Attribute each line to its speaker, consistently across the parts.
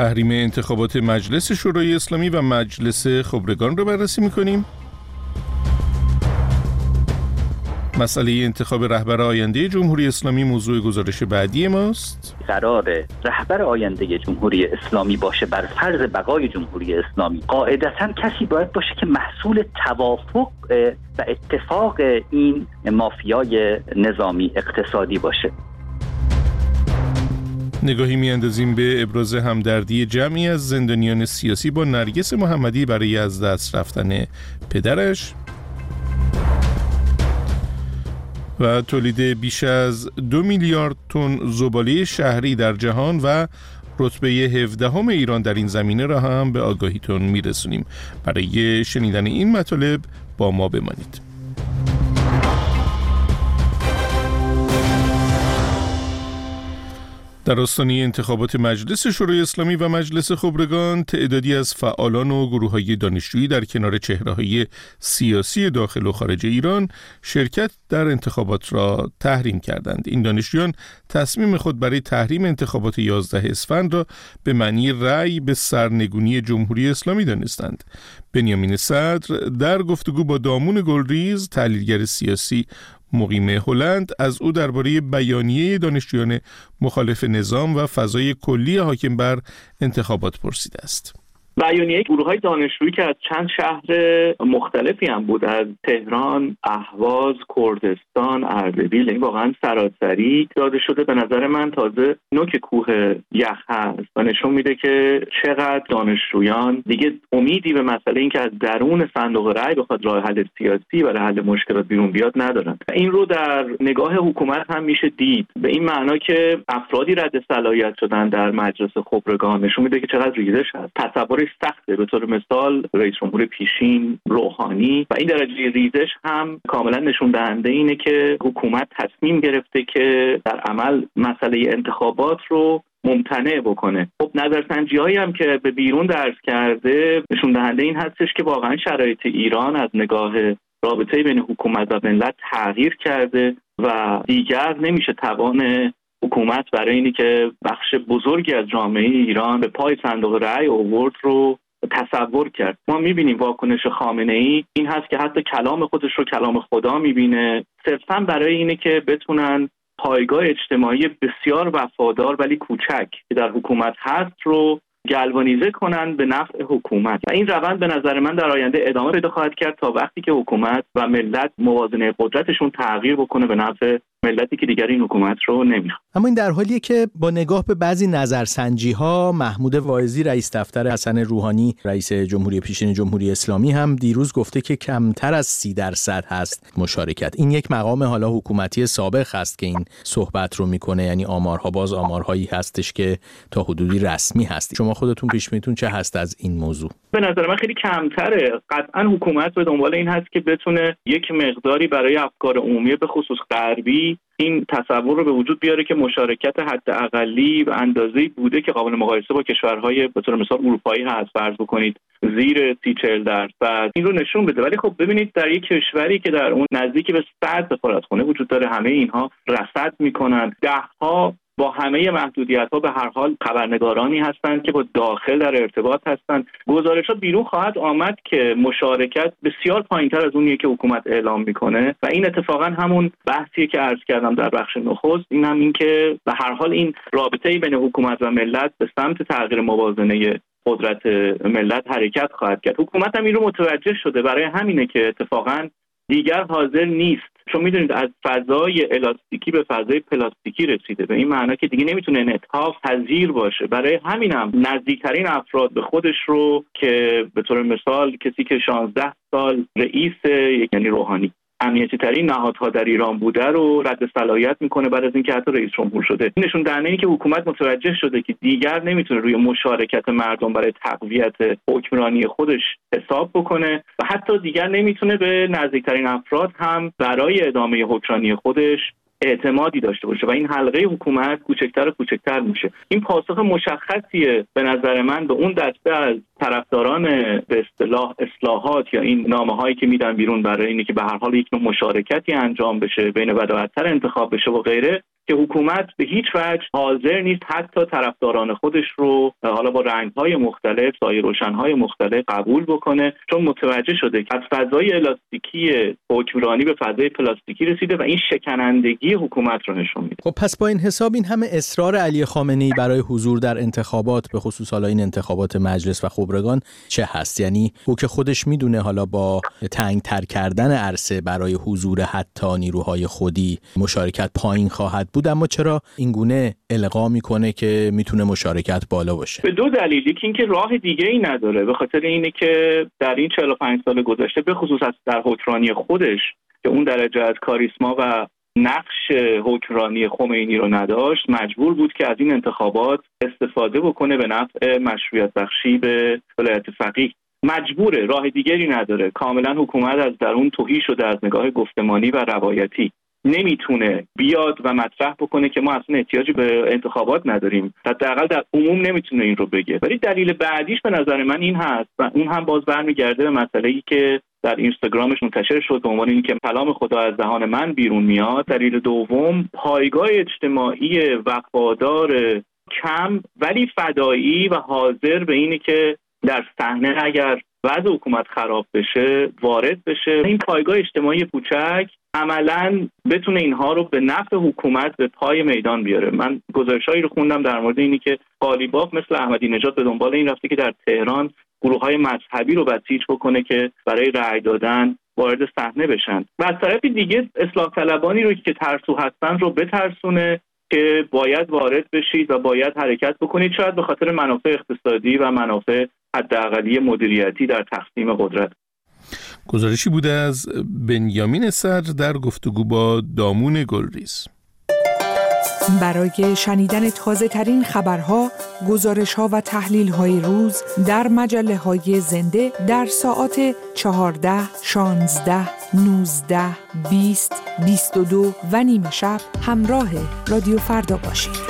Speaker 1: تحریم انتخابات مجلس شورای اسلامی و مجلس خبرگان رو بررسی می‌کنیم. مسئله انتخاب رهبر آینده جمهوری اسلامی موضوع گزارش بعدی ماست.
Speaker 2: قرار رهبر آینده جمهوری اسلامی باشه بر فرض بقای جمهوری اسلامی. قاعدتا کسی باید باشه که محصول توافق و اتفاق این مافیای نظامی اقتصادی باشه.
Speaker 1: نگاهی میاندازیم به ابراز همدردی جمعی از زندانیان سیاسی با نرگس محمدی برای از دست رفتن پدرش. و تولید بیش از دو میلیارد تن زباله شهری در جهان و رتبه 17 ایران در این زمینه را هم به آگاهیتون میرسونیم. برای شنیدن این مطالب با ما بمانید. در آستانه انتخابات مجلس شورای اسلامی و مجلس خبرگان تعدادی از فعالان و گروه های دانشجویی در کنار چهره های سیاسی داخل و خارج ایران شرکت در انتخابات را تحریم کردند. این دانشجویان تصمیم خود برای تحریم انتخابات 11 اسفند را به معنی رأی به سرنگونی جمهوری اسلامی دانستند. بنیامین صدر در گفتگو با دامون گلریز تحلیلگر سیاسی مقیم هلند از او درباره بیانیه دانشجویان مخالف نظام و فضای کلی حاکم بر انتخابات پرسیده است.
Speaker 3: بیانیه گروه های دانشجویی که از چند شهر مختلفی هم بود از تهران، اهواز، کردستان، اردبیل یعنی واقعا سراسری داده شده. به نظر من تازه نوک کوه یخ هست و نشون میده که چقدر دانشجویان دیگه امیدی به مسئله اینکه از درون صندوق رأی بخواد راه حل سیاسی و حل مشکلات بیرون بیاد ندارن. این رو در نگاه حکومت هم میشه دید. به این معنا که افرادی رد صلاحیت شدن در مجلس خبرگان نشون میده که چقدر ریزش هست. تصور سخته به طور مثال رئیس جمهور پیشین روحانی و این درجه ریزش هم کاملا نشون دهنده اینه که حکومت تصمیم گرفته که در عمل مسئله انتخابات رو ممتنع بکنه. خب هایی هم که به بیرون درس کرده نشون دهنده این هستش که واقعا شرایط ایران از نگاه رابطه بین حکومت و ملت تغییر کرده و دیگر نمیشه توان حکومت برای اینی که بخش بزرگی از جامعه ایران به پای صندوق رأی اوورد رو تصور کرد. ما می‌بینیم واکنش خامنه ای این هست که حتی کلام خودش رو کلام خدا می‌بینه. صرفا برای اینه که بتونن پایگاه اجتماعی بسیار وفادار ولی کوچک که در حکومت هست رو گلوانیزه کنند به نفع حکومت. و این روند به نظر من در آینده ادامه پیدا خواهد کرد تا وقتی که حکومت و ملت موازنه قدرتشون تغییر بکنه به نفع ملتی که دیگر این حکومت رو نمی‌خواد.
Speaker 4: اما این در حالیه که با نگاه به بعضی نظرسنجی ها محمود واعظی رئیس دفتر حسن روحانی رئیس جمهوری پیشین جمهوری اسلامی هم دیروز گفته که کمتر از سی درصد هست مشارکت. این یک مقام حالا حکومتی سابق هست که این صحبت رو می‌کنه. یعنی آمارها باز آمارهایی هستش که تا حدودی رسمی هست شما خودتون پیش میتون چه هست از این موضوع؟
Speaker 3: به نظر من خیلی کمتره. قطعا حکومت به دنبال این هست که بتونه یک مقداری برای افکار عمومی به خصوص غربی این تصور رو به وجود بیاره که مشارکت حد اقلی و اندازه‌ای بوده که قابل مقایسه با کشورهای به طور مثال اروپایی هست فرض بکنید زیر سی چل درصد. این رو نشون بده. ولی خب ببینید در یک کشوری که در اون نزدیک به صد سفارتخانه وجود داره همه اینها رصد می‌کنن. ده ها با همه محدودیت ها به هر حال خبرنگارانی هستند که با داخل در ارتباط هستند. گزارش ها بیرون خواهد آمد که مشارکت بسیار پایینتر از اونیه که حکومت اعلام می‌کنه و این اتفاقا همون بحثیه که عرض کردم در بخش نخست. این هم این که به هر حال این رابطه بین حکومت و ملت به سمت تغییر موازنه قدرت ملت حرکت خواهد کرد. حکومت هم این رو متوجه شده. برای همینه که اتفاقا دیگر حاضر نیست. چون می‌دونید از فضای الاستیکی به فضای پلاستیکی رسیده به این معنا که دیگه نمی‌تونه انعطاف پذیر باشه. برای همینم نزدیکترین افراد به خودش رو که به طور مثال کسی که 16 سال رئیس یعنی روحانی امنیتی ترین نهادها در ایران بوده رو رد صلاحیت می‌کنه بعد از اینکه حتی رئیس جمهور شده. نشون دهنده که حکومت متوجه شده که دیگر نمی‌تونه روی مشارکت مردم برای تقویت حکمرانی خودش حساب بکنه و حتی دیگر نمی‌تونه به نزدیکترین افراد هم برای ادامه حکمرانی خودش اعتمادی داشته باشه و این حلقه حکومت کوچکتر و کوچکتر میشه. این پاسخ مشخصیه به نظر من به اون دسته از طرفداران به اصطلاح اصلاحات یا این نامه هایی که میدن بیرون برای اینه که به هر حال یک نوع مشارکتی انجام بشه بین بد و انتخاب بشه و غیره که حکومت به هیچ وجه حاضر نیست حتی طرفداران خودش رو حالا با رنگهای مختلف سایه روشنهای مختلف قبول بکنه. چون متوجه شده که از فضای الاستیکی حکمرانی به فضای پلاستیکی رسیده و این شکنندگی حکومت رو نشون میده.
Speaker 4: خب پس با این حساب این همه اصرار علی خامنه ای برای حضور در انتخابات به خصوص حالا این انتخابات مجلس و خبرگان چه هست؟ یعنی او که خودش می‌دونه حالا با تنگ تر کردن عرصه برای حضور حتی نیروهای خودی مشارکت پایین خواهد بود اما چرا این گونه القا می‌کنه که می‌تونه مشارکت بالا باشه؟
Speaker 3: به دو دلیل یکی اینکه راه دیگه ای نداره به خاطر اینه که در این 45 سال گذشته به خصوص در حکمرانی خودش که اون درجه از کاریسما و نقش حکمرانی خمینی رو نداشت مجبور بود که از این انتخابات استفاده بکنه به نفع مشروعیت بخشی به ولایت فقیه. مجبوره راه دیگری نداره. کاملا حکومت از درون توهی شده از نگاه گفتمانی و روایتی. نمی‌تونه بیاد و مطرح بکنه که ما اصلا احتیاجی به انتخابات نداریم. حداقل در عموم نمی‌تونه این رو بگه. ولی دلیل بعدیش به نظر من این هست و اون هم باز برمیگرده به مسئله ای که در اینستاگرامش منتشر شد به عنوان اینکه کلام خدا از دهان من بیرون میاد. دلیل دوم پایگاه اجتماعی وفادار کم ولی فدایی و حاضر به اینه که در صحنه اگر وضع حکومت خراب بشه وارد بشه. این پایگاه اجتماعی کوچک عملا بتونه اینها رو به نفع حکومت به پای میدان بیاره. من گزارشهایی رو خوندم در مورد اینی که قالیباف مثل احمدی نژاد به دنبال این رفته که در تهران گروه های مذهبی رو بسیج بکنه که برای رأی دادن وارد صحنه بشن. و از طرف دیگه اصلاح طلبانی رو که ترسو هستن رو بترسونه که باید وارد بشید و باید حرکت بکنید. شاید به خاطر منافع اقتصادی و منافع حداقلی مدیریتی در تقسیم قدرت.
Speaker 1: گزارشی بوده از بنیامین سر در گفتگو با دامون گلریز
Speaker 5: برای شنیدن تازه ترین خبرها، گزارش ها و تحلیل های روز در مجله های زنده در ساعت 14, 16, 19, 20, 22 و نیمه شب همراه رادیو فردا باشید.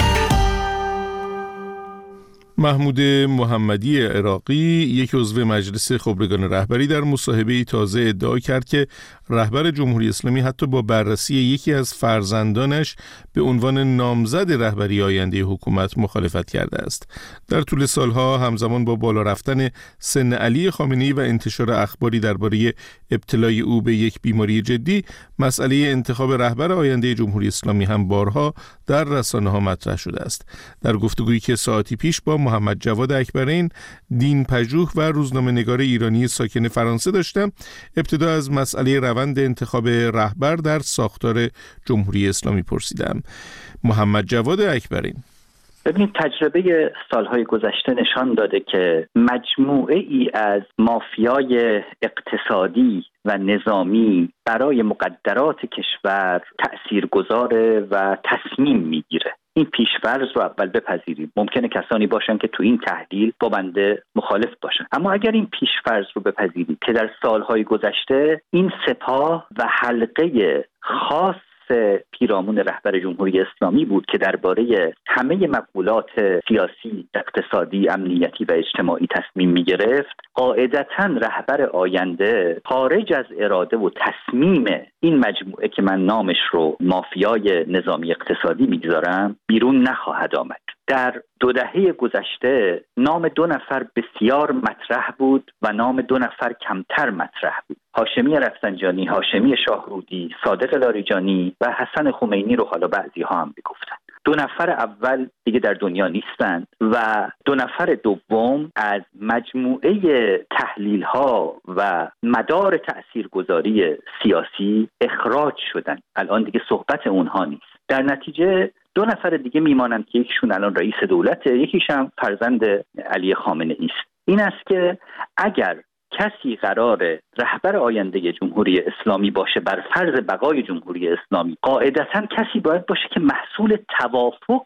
Speaker 1: محمود محمدی عراقی یک عضو مجلس خبرگان رهبری در مصاحبه تازه ادعا کرد که رهبر جمهوری اسلامی حتی با بررسی یکی از فرزندانش به عنوان نامزد رهبری آینده حکومت مخالفت کرده است. در طول سالها همزمان با بالا رفتن سن علی خامنه‌ای و انتشار اخباری درباره ابتلای او به یک بیماری جدی مسئله انتخاب رهبر آینده جمهوری اسلامی هم بارها در رسانه ها مطرح شده است. در گفتگویی که ساعتی پیش با محمد جواد اکبرین دین پژوه و روزنامه نگار ایرانی ساکن فرانسه داشتم ابتدا از مسئله روند انتخاب رهبر در ساختار جمهوری اسلامی پرسیدم. محمد جواد اکبرین.
Speaker 2: ببینید تجربه سالهای گذشته نشان داده که مجموعه ای از مافیای اقتصادی و نظامی برای مقدرات کشور تأثیر گذاره و تصمیم می‌گیره. این پیشفرض رو اول بپذیریم. ممکنه کسانی باشن که تو این تحلیل با بنده مخالف باشن. اما اگر این پیشفرض رو بپذیریم که در سالهای گذشته این سپاه و حلقه خاص پیرامون رهبر جمهوری اسلامی بود که درباره همه مقولات سیاسی، اقتصادی، امنیتی و اجتماعی تصمیم می گرفت قاعدتا رهبر آینده خارج از اراده و تصمیم این مجموعه که من نامش رو مافیای نظامی اقتصادی می‌گذارم بیرون نخواهد آمد. در دو دهه گذشته نام دو نفر بسیار مطرح بود و نام دو نفر کمتر مطرح بود. هاشمی رفسنجانی، هاشمی شاهرودی، صادق لاریجانی و حسن خمینی رو حالا بعضی ها هم بگفتن دو نفر اول دیگه در دنیا نیستند و دو نفر دوم از مجموعه تحلیل ها و مدار تاثیرگذاری سیاسی اخراج شدن. الان دیگه صحبت اونها نیست. در نتیجه دو نفر دیگه میمانند که یکیشون الان رئیس دولته یکیش هم فرزند علی خامنه است این است که اگر کسی قرار رهبر آینده جمهوری اسلامی باشه بر فرض بقای جمهوری اسلامی قاعدتا کسی باید باشه که محصول توافق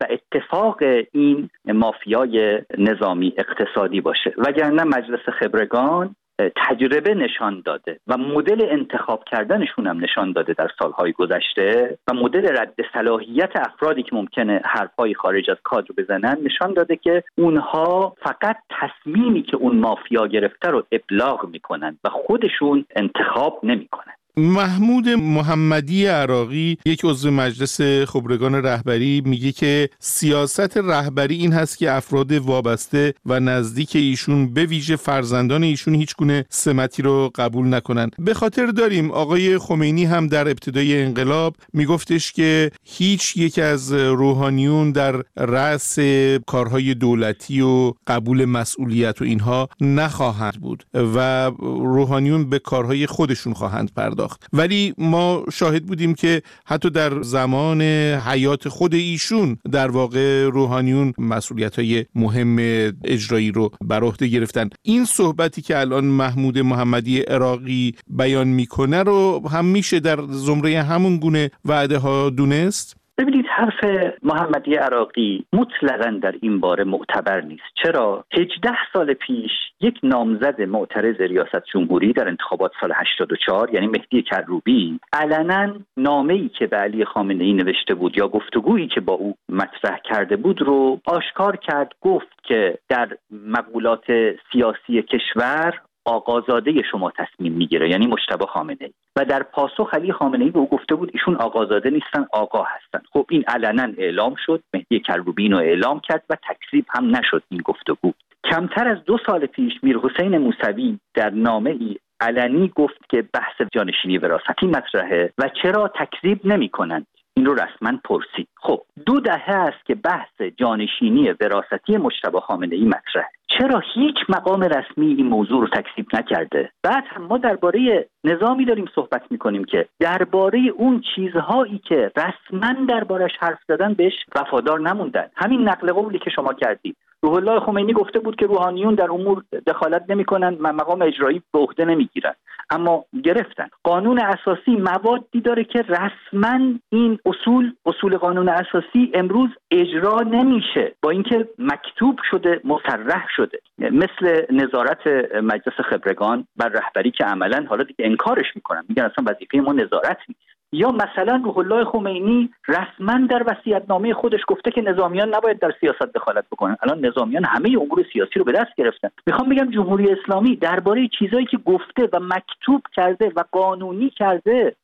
Speaker 2: و اتفاق این مافیای نظامی اقتصادی باشه. وگرنه مجلس خبرگان تجربه نشان داده و مدل انتخاب کردنشون هم نشان داده در سالهای گذشته و مدل رد صلاحیت افرادی که ممکنه حرفهای خارج از کادر بزنن نشان داده که اونها فقط تصمیمی که اون مافیا گرفته رو ابلاغ می‌کنن و خودشون انتخاب نمی‌کنن.
Speaker 1: محمود محمدی عراقی یک عضو مجلس خبرگان رهبری میگه که سیاست رهبری این هست که افراد وابسته و نزدیک ایشون به ویژه فرزندان ایشون هیچ گونه سمتی رو قبول نکنن. به خاطر داریم آقای خمینی هم در ابتدای انقلاب میگفتش که هیچ یک از روحانیون در رأس کارهای دولتی و قبول مسئولیت و اینها نخواهند بود و روحانیون به کارهای خودشون خواهند پرداخت. ولی ما شاهد بودیم که حتی در زمان حیات خود ایشون در واقع روحانیون مسئولیت های مهم اجرایی رو بر عهده گرفتن. این صحبتی که الان محمود محمدی عراقی بیان می‌کنه رو هم میشه در زمره همون گونه وعده ها دونست؟
Speaker 2: ببینید حرف محمدی عراقی مطلقا در این باره معتبر نیست. چرا؟ 18 سال پیش یک نامزد معترض ریاست جمهوری در انتخابات سال 84 یعنی مهدی کروبی علنا نامه ای که به علی خامنه ای نوشته بود یا گفتگویی که با او مطرح کرده بود رو آشکار کرد گفت که در مقولات سیاسی کشور آقازاده شما تصمیم می‌گیره یعنی مشتبه خامنه ای و در پاسخ علی خامنه ای به او گفته بود ایشون آقازاده نیستن آقا هستن. خب این علنا اعلام شد مهدی کروبی رو اعلام کرد و تکذیب هم نشد این گفتگو. کمتر از دو سال پیش میر حسین موسوی در نامه ای علنی گفت که بحث جانشینی وراستی مطرحه و چرا تکذیب نمی کنند این رو رسما پرسید. خب دو دهه است که بحث جانشینی وراستی مشتبه خامنه ای مطرحه. چرا هیچ مقام رسمی این موضوع رو تکذیب نکرده؟ بعد هم ما درباره نظامی داریم صحبت می‌کنیم که درباره اون چیزهایی که رسما دربارش حرف زدن بهش وفادار نموندن. همین نقل قولی که شما کردید روح الله خمینی گفته بود که روحانیون در امور دخالت نمی‌کنن و مقام اجرایی به عهده نمی‌گیرن. اما گرفتن. قانون اساسی موادی داره که رسما این اصول اصول قانون اساسی امروز اجرا نمیشه. با اینکه مکتوب شده مصرح شده. مثل نظارت مجلس خبرگان بر رهبری که عملا حالا دیگه انکارش می‌کنن. میگن اصلا وظیفه ما نظارت نیست. یا مثلا روح الله خمینی رسما در نامه خودش گفته که نظامیان نباید در سیاست دخالت بکنن. الان نظامیان همه امور سیاسی رو به دست گرفتن. می‌خوام بگم جمهوری اسلامی درباره چیزایی که گفته و مکتوب کرده و قانونی کرده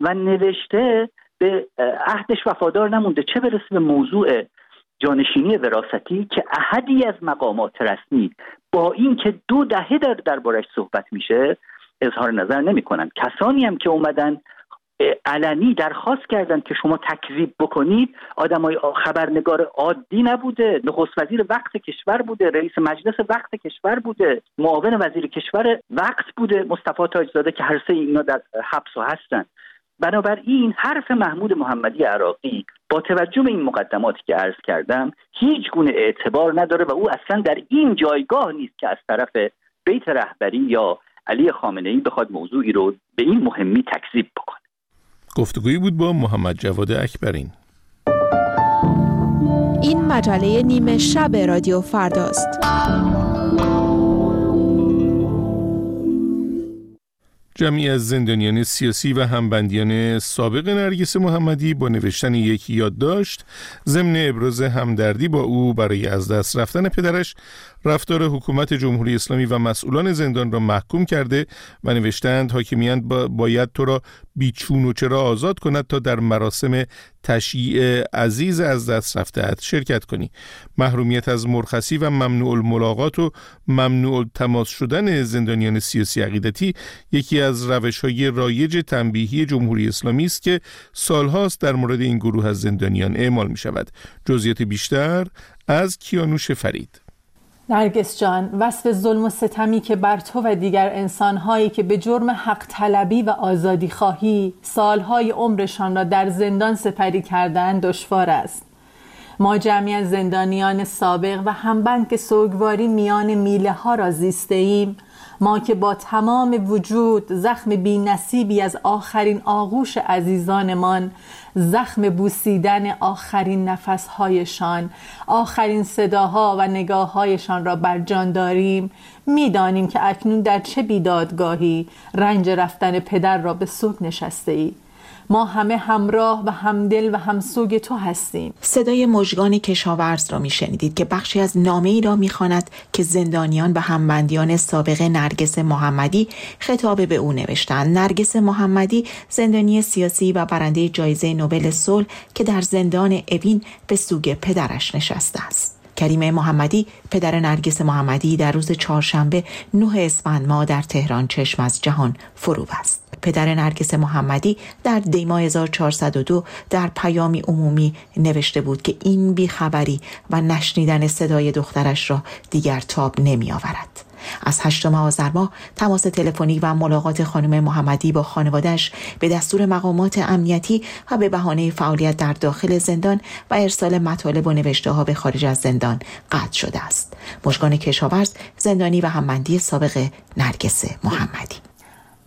Speaker 2: و نوشته به عهدش وفادار نمونده چه برسه به موضوع جانشینی وراستی که احدی از مقامات رسمی با اینکه دو دهه در دربارش صحبت میشه اظهار نظر نمی‌کنن. کسانی هم که اومدن علنی درخواست کردن که شما تکذیب بکنید آدمای خبرنگار عادی نبوده نخست وزیر وقت کشور بوده رئیس مجلس وقت کشور بوده معاون وزیر کشور وقت بوده مصطفی تاجزاده که هر سه اینا در حبس و هستن. بنابراین حرف محمود محمدی عراقی با توجه به این مقدماتی که عرض کردم هیچ گونه اعتبار نداره و او اصلا در این جایگاه نیست که از طرف بیت رهبری یا علی خامنه ای بخواد موضوعی رو به این مهمی تکذیب بکنه.
Speaker 1: گفتگویی بود با محمد جواد اکبرین.
Speaker 5: این مجله نیمه شب رادیو فرداست.
Speaker 1: جمعی از زندانیان سیاسی و همبندیان سابق نرگس محمدی با نوشتن یک یادداشت ضمن ابراز همدردی با او برای از دست رفتن پدرش رفتار حکومت جمهوری اسلامی و مسئولان زندان را محکوم کرده و نوشتند حاکمیت باید تو را بیچون و چرا آزاد کند تا در مراسم تشییع عزیز از دست رفته شرکت کنی. محرومیت از مرخصی و ممنوع الملاقات و ممنوع تماس شدن زندانیان سیاسی عقیدتی یکی از روش های رایج تنبیهی جمهوری اسلامی است که سالهاست در مورد این گروه از زندانیان اعمال می شود جزئیات بیشتر از کیانوش فرید.
Speaker 6: نرگس جان وصف ظلم و ستمی که بر تو و دیگر انسانهایی که به جرم حق طلبی و آزادی خواهی سالهای عمرشان را در زندان سپری کردن دشوار است. ما جمعی زندانیان سابق و همبند که سوگواری میان میله ها را زیسته ایم ما که با تمام وجود زخم بی نصیبی از آخرین آغوش عزیزانمان زخم بوسیدن آخرین نفسهایشان آخرین صداها و نگاههایشان را بر جان داریم می‌دانیم که اکنون در چه بیدادگاهی رنج رفتن پدر را به سوگ نشسته ای ما همه همراه و همدل و همسوگ تو هستیم.
Speaker 7: صدای مژگان کشاورز را میشنیدید که بخشی از نامه ای را می‌خواند که زندانیان و همبندیان سابق نرگس محمدی خطاب به او نوشتند. نرگس محمدی زندانی سیاسی و برنده جایزه نوبل صلح که در زندان اوین به سوگ پدرش نشسته است. کریم محمدی پدر نرگس محمدی در روز چهارشنبه 9 اسفند ماه در تهران چشم از جهان فرو است. پدر نرگس محمدی در دیما 1402 در پیامی عمومی نوشته بود که این بیخبری و نشنیدن صدای دخترش را دیگر تاب نمی آورد. از هشتم آذر ماه تماس تلفنی و ملاقات خانم محمدی با خانوادش به دستور مقامات امنیتی و به بهانه فعالیت در داخل زندان و ارسال مطالب و نوشته ها به خارج از زندان قطع شده است مشگان کشاورز زندانی و همبندی سابق نرگس محمدی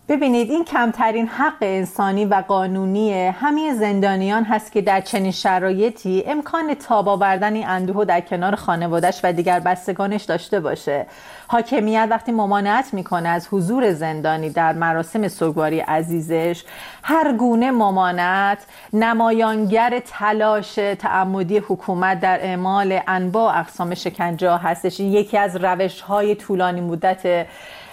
Speaker 6: ببینید این کمترین حق انسانی و قانونی همه زندانیان هست که در چنین شرایطی امکان تاب آوردن این اندوه در کنار خانوادش و دیگر بستگانش داشته باشه. حاکمیت وقتی ممانعت می‌کنه از حضور زندانی در مراسم سوگواری عزیزش هر گونه ممانعت نمایانگر تلاش تعمدی حکومت در اعمال انواع اقسام شکنجه هستش. یکی از روش های طولانی مدت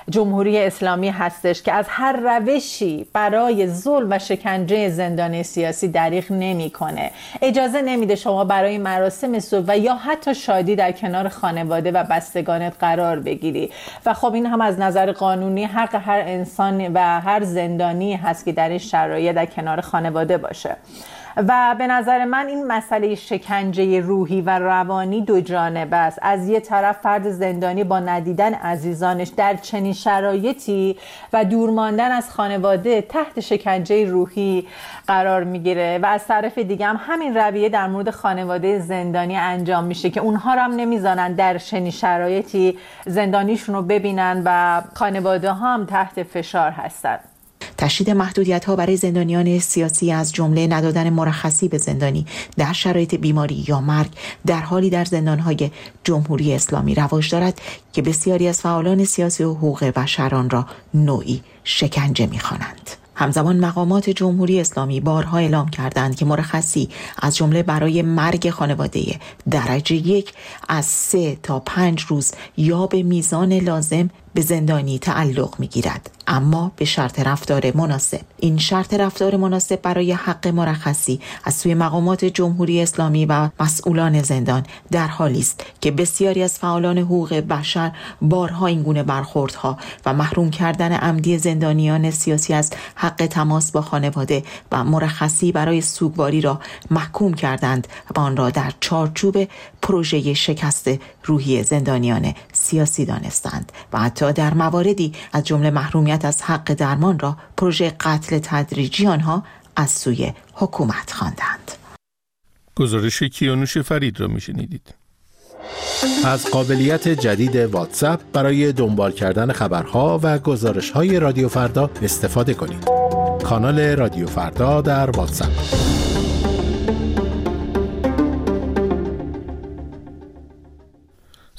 Speaker 6: جمهوری اسلامی هستش که از هر روشی برای ظلم و شکنجه زندانی سیاسی دریغ نمی‌کنه. اجازه نمیده شما برای مراسم صبح و یا حتی شادی در کنار خانواده و بستگانت قرار بگیری. و خب این هم از نظر قانونی حق هر انسان و هر زندانی هست که در این شرایط در کنار خانواده باشه. و به نظر من این مسئله شکنجه روحی و روانی دو جانبه است. از یه طرف فرد زندانی با ندیدن عزیزانش در چنین شرایطی و دور ماندن از خانواده تحت شکنجه روحی قرار می‌گیره و از طرف دیگه هم همین رویه در مورد خانواده زندانی انجام میشه که اونها رو هم نمی‌ذارن در چنین شرایطی زندانیشون رو ببینن و خانواده ها هم تحت فشار هستند
Speaker 7: تشدید محدودیت ها برای زندانیان سیاسی از جمله ندادن مرخصی به زندانی در شرایط بیماری یا مرگ در حالی در زندان های جمهوری اسلامی رواج دارد که بسیاری از فعالان سیاسی و حقوق بشران را نوعی شکنجه می‌خوانند. همزمان مقامات جمهوری اسلامی بارها اعلام کردند که مرخصی از جمله برای مرگ خانواده درجه یک از سه تا پنج روز یا به میزان لازم به زندانی تعلق می گیرد اما به شرط رفتار مناسب. این شرط رفتار مناسب برای حق مرخصی از سوی مقامات جمهوری اسلامی و مسئولان زندان در حالی است که بسیاری از فعالان حقوق بشر بارها این گونه برخوردها و محروم کردن عمدی زندانیان سیاسی از حق تماس با خانواده و مرخصی برای سوگواری را محکوم کردند و آن را در چارچوب پروژه شکست روحی زندانیان سیاسی دانستند و حتی در مواردی از جمله محرومیت از حق درمان را پروژه قتل تدریجی آنها از سوی حکومت خواندند.
Speaker 1: گزارش کیانوش فرید را میشنیدید.
Speaker 4: از قابلیت جدید واتساپ برای دنبال کردن خبرها و گزارش های رادیو فردا استفاده کنید. کانال رادیو فردا در واتساپ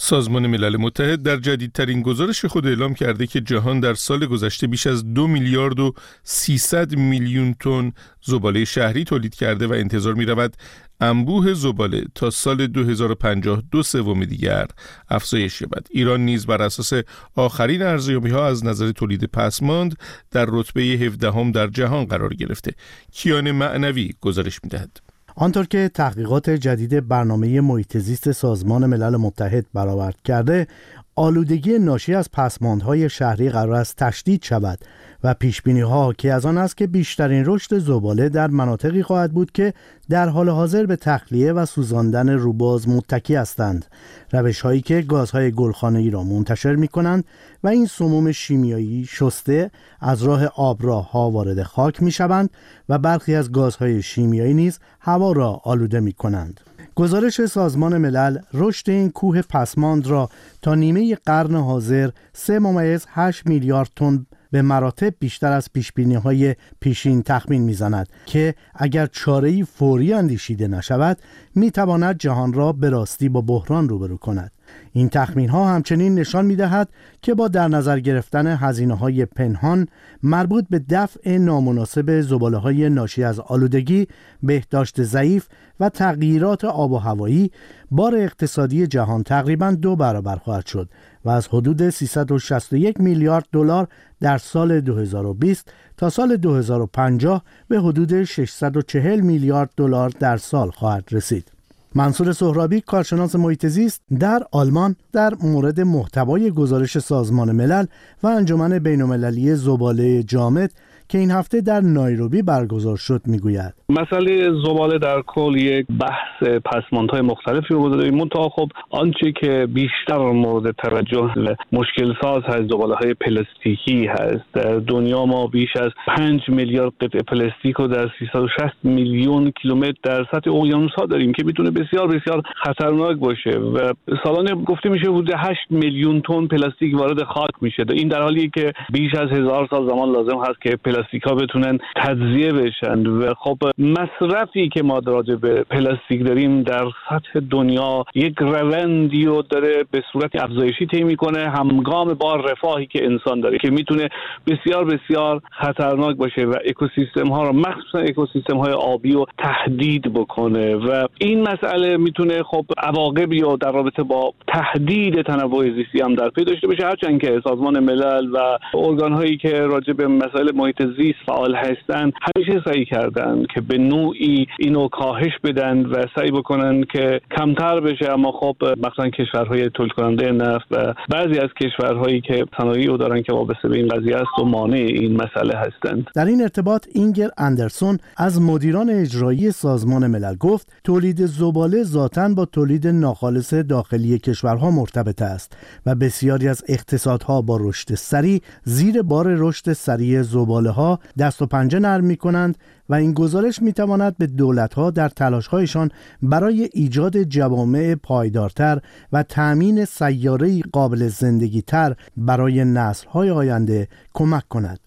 Speaker 1: سازمان ملل متحد در جدیدترین گزارش خود اعلام کرده که جهان در سال گذشته بیش از دو میلیارد و 300 میلیون تن زباله شهری تولید کرده و انتظار می رود انبوه زباله تا سال 2050 دو سوم دیگر افزایش یابد ایران نیز بر اساس آخرین ارزیابی ها از نظر تولید پسماند در رتبه 17 در جهان قرار گرفته کیان معنوی گزارش می دهد.
Speaker 8: آنطور که تحقیقات جدید برنامه محیط زیست سازمان ملل متحد برآورد کرده آلودگی ناشی از پسماندهای شهری قرار است تشدید شود. و پیش بینی ها که از آن است که بیشترین رشد زباله در مناطقی خواهد بود که در حال حاضر به تخلیه و سوزاندن روباز متکی هستند. روش هایی که گازهای گلخانه‌ای را منتشر می کنند و این سموم شیمیایی شسته از راه آبراه ها وارد خاک می شوند و برخی از گازهای شیمیایی نیز هوا را آلوده می کنند گزارش سازمان ملل رشد این کوه پسماند را تا نیمه قرن حاضر 3 ممیز 8 میلیارد تن به مراتب بیشتر از پیش های پیشین تخمین می‌زند که اگر چاره فوری اندیشیده نشود می‌تواند جهان را به راستی با بحران روبرو کند. این تخمین ها همچنین نشان می دهد که با در نظر گرفتن هزینه های پنهان مربوط به دفع نامناسب زباله های ناشی از آلودگی، بهداشت ضعیف و تغییرات آب و هوایی بار اقتصادی جهان تقریبا دو برابر خواهد شد و از حدود 361 میلیارد دلار در سال 2020 تا سال 2050 به حدود 640 میلیارد دلار در سال خواهد رسید. منصور سهرابی کارشناس محیط زیست در آلمان در مورد محتوای گزارش سازمان ملل و انجمن بین‌المللی زباله جامد که این هفته در نایروبی برگزار شد می‌گوید.
Speaker 9: مسئله زباله در کل یک بحث پسماندهای مختلفی رو داریم. منتها خب آنچه که بیشتر مورد توجه مشکل ساز هست زباله های پلاستیکی هست. در دنیا ما بیش از 5 میلیارد قطعه پلاستیک رو در 360 میلیون کیلومتر در سطح اقیانوس ها داریم که می‌تونه بسیار بسیار خطرناک باشه و سالانه گفته میشه حدود 8 میلیون تن پلاستیک وارد خاک میشه این در حالی که بیش از هزار سال زمان لازم هست که پلاستیک ها بتونن تجزیه بشن و خب مصرفی که ما راجع به پلاستیک داریم در سطح دنیا یک روندی رو داره به صورت افزایشی طی می‌کنه همگام با رفاهی که انسان داره که می‌تونه بسیار بسیار خطرناک باشه و اکوسیستم ها رو مخصوصا اکوسیستم های آبی رو تهدید بکنه و این مسئله می‌تونه خب عواقبی رو در رابطه با تهدید تنوع زیستی هم در پی داشته باشه. هرچند که سازمان ملل و ارگان هایی که راجع به مسائل محیط زیست فعال هستند همیشه سعی کردن که به نوعی اینو کاهش بدن و سعی بکنن که کمتر بشه. اما خب مثلا کشورهای تولید کننده نفت و بعضی از کشورهایی که صنایع رو دارن که وابسته به این قضیه است و مانع این مسئله هستند.
Speaker 8: در این ارتباط اینگر اندرسون از مدیران اجرایی سازمان ملل گفت تولید زباله ذاتا با تولید ناخالص داخلی کشورها مرتبط است و بسیاری از اقتصادها با رشد سریع زیر بار رشد سریع زباله ها دست و پنجه نرم می کنند و این گزارش می تواند به دولت ها در تلاش هایشان برای ایجاد جوامع پایدارتر و تأمین سیاره قابل زندگی تر برای نسل های آینده کمک کند.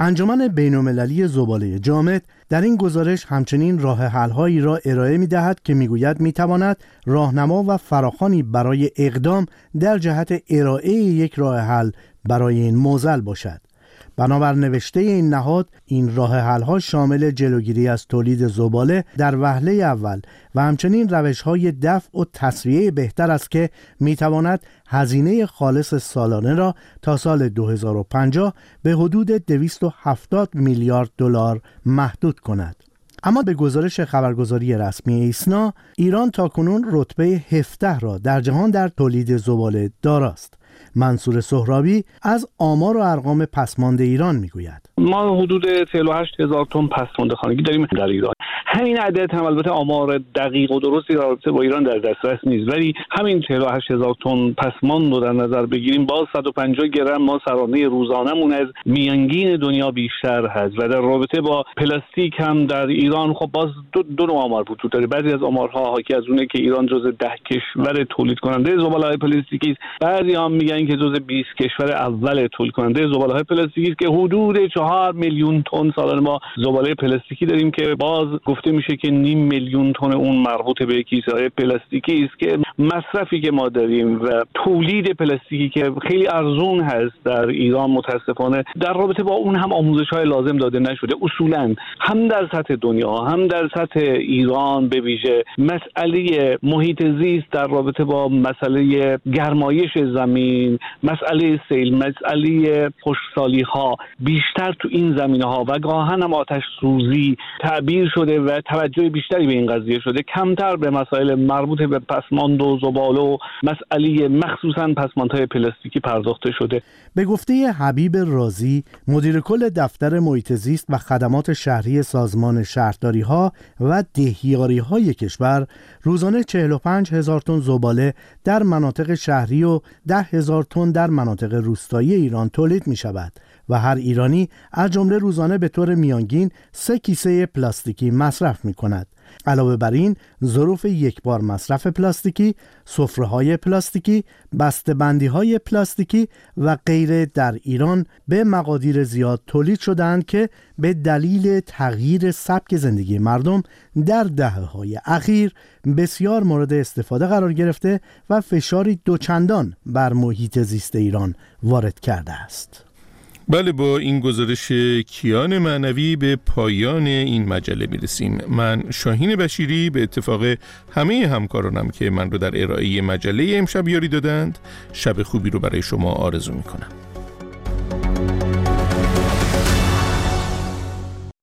Speaker 8: انجمن بینالمللی زباله جامد در این گزارش همچنین راه حلهایی را ارائه می دهد که می‌گوید می تواند راهنما و فراخانی برای اقدام در جهت ارائه یک راه حل برای این موزل باشد. بنابر نوشته این نهاد این راه ها شامل جلوگیری از تولید زباله در وهله اول و همچنین روش های دفع و تصویه بهتر است که می تواند هزینه خالص سالانه را تا سال 2050 به حدود 270 میلیارد دلار محدود کند. اما به گزارش خبرگزاری رسمی ایسنا ایران تاکنون رتبه 17 را در جهان در تولید زباله داراست. منصور سهرابی از آمار و ارقام پسماند ایران می‌گوید.
Speaker 9: ما حدود 48 هزار تن پسماند خانگی داریم در ایران. همین عدد هم البته آمار دقیق و درستی رابطه با ایران در دسترس نیست ولی همین 48 هزار تن پسماند رو در نظر بگیریم باز 150 گرم ما سرانه روزانهمون از میانگین دنیا بیشتر هست و در رابطه با پلاستیک هم در ایران خب باز دو, دو نوع آمار وجود داره. بعضی از آمارها حاکی از اونه که ایران جز ده کشور تولید کننده زباله پلاستیکی است. بعضی هم میگن که جز 20 کشور اول تولید کننده زباله های پلاستیکی است که حدود 4 میلیون تن سالانه ما زباله پلاستیکی داریم که باز گفته میشه که نیم میلیون تن اون مربوط به کیسه های پلاستیکی است که مصرفی که ما داریم و تولید پلاستیکی که خیلی ارزون هست در ایران متاسفانه در رابطه با اون هم آموزش های لازم داده نشده. اصولا هم در سطح دنیا هم در سطح ایران به ویژه مسئله محیط زیست در رابطه با مسئله گرمایش زمین مسئله سیل مسئله خشکسالی ها بیشتر تو این زمینه ها و گاهن هم آتش سوزی تعبیر شده و توجه بیشتری به این قضیه شده. کمتر به مسائل مربوط به پسماند و زباله و مسئله مخصوصا پسماندهای پلاستیکی پرداخته شده.
Speaker 8: به گفته حبیب رازی مدیر کل دفتر محیط زیست و خدمات شهری سازمان شهرداری ها و دهیاری های کشور روزانه 45 هزار تن زباله در مناطق شهری و 10 هزار تن در مناطق روستایی ایران تولید می شود و هر ایرانی از جمله روزانه به طور میانگین سه کیسه پلاستیکی مصرف می کند. علاوه بر این ظروف یک بار مصرف پلاستیکی، سفره پلاستیکی، بندی های پلاستیکی و غیره در ایران به مقادیر زیاد تولید شدند که به دلیل تغییر سبک زندگی مردم در دهه های اخیر بسیار مورد استفاده قرار گرفته و فشاری دوچندان بر محیط زیست ایران وارد کرده است.
Speaker 1: بله با این گزارش کیان معنوی به پایان این مجله می‌رسیم. من شاهین بشیری به اتفاق همه همکارانم که من رو در ارائه مجله امشب یاری دادند شب خوبی رو برای شما آرزو می‌کنم.